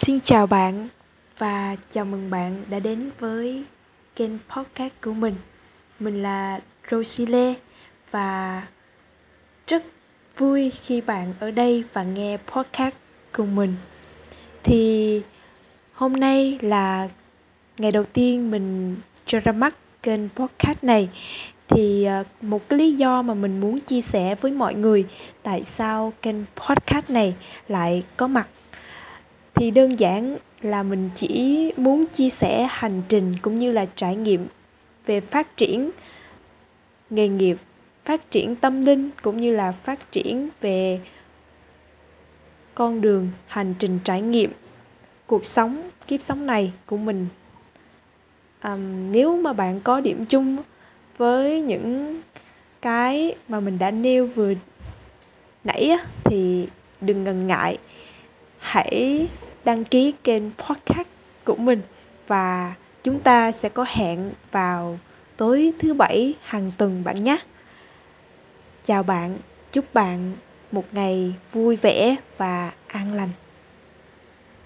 Xin chào bạn và chào mừng bạn đã đến với kênh podcast của mình. Mình là Rosile và rất vui khi bạn ở đây và nghe podcast cùng mình. Thì hôm nay là ngày đầu tiên mình cho ra mắt kênh podcast này thì ờ, một cái lý do mà mình muốn chia sẻ với mọi người tại sao kênh podcast này lại có mặt thì đơn giản là mình chỉ muốn chia sẻ hành trình cũng như là trải nghiệm về phát triển nghề nghiệp phát triển tâm linh cũng như là phát triển về con đường hành trình trải nghiệm cuộc sống kiếp sống này của mình. À, nếu mà bạn có điểm chung với những cái mà mình đã nêu vừa nãy thì đừng ngần ngại hãy đăng ký kênh podcast của mình và chúng ta sẽ có hẹn vào tối thứ bảy hàng tuần bạn nhé. Chào bạn, chúc bạn một ngày vui vẻ và an lành.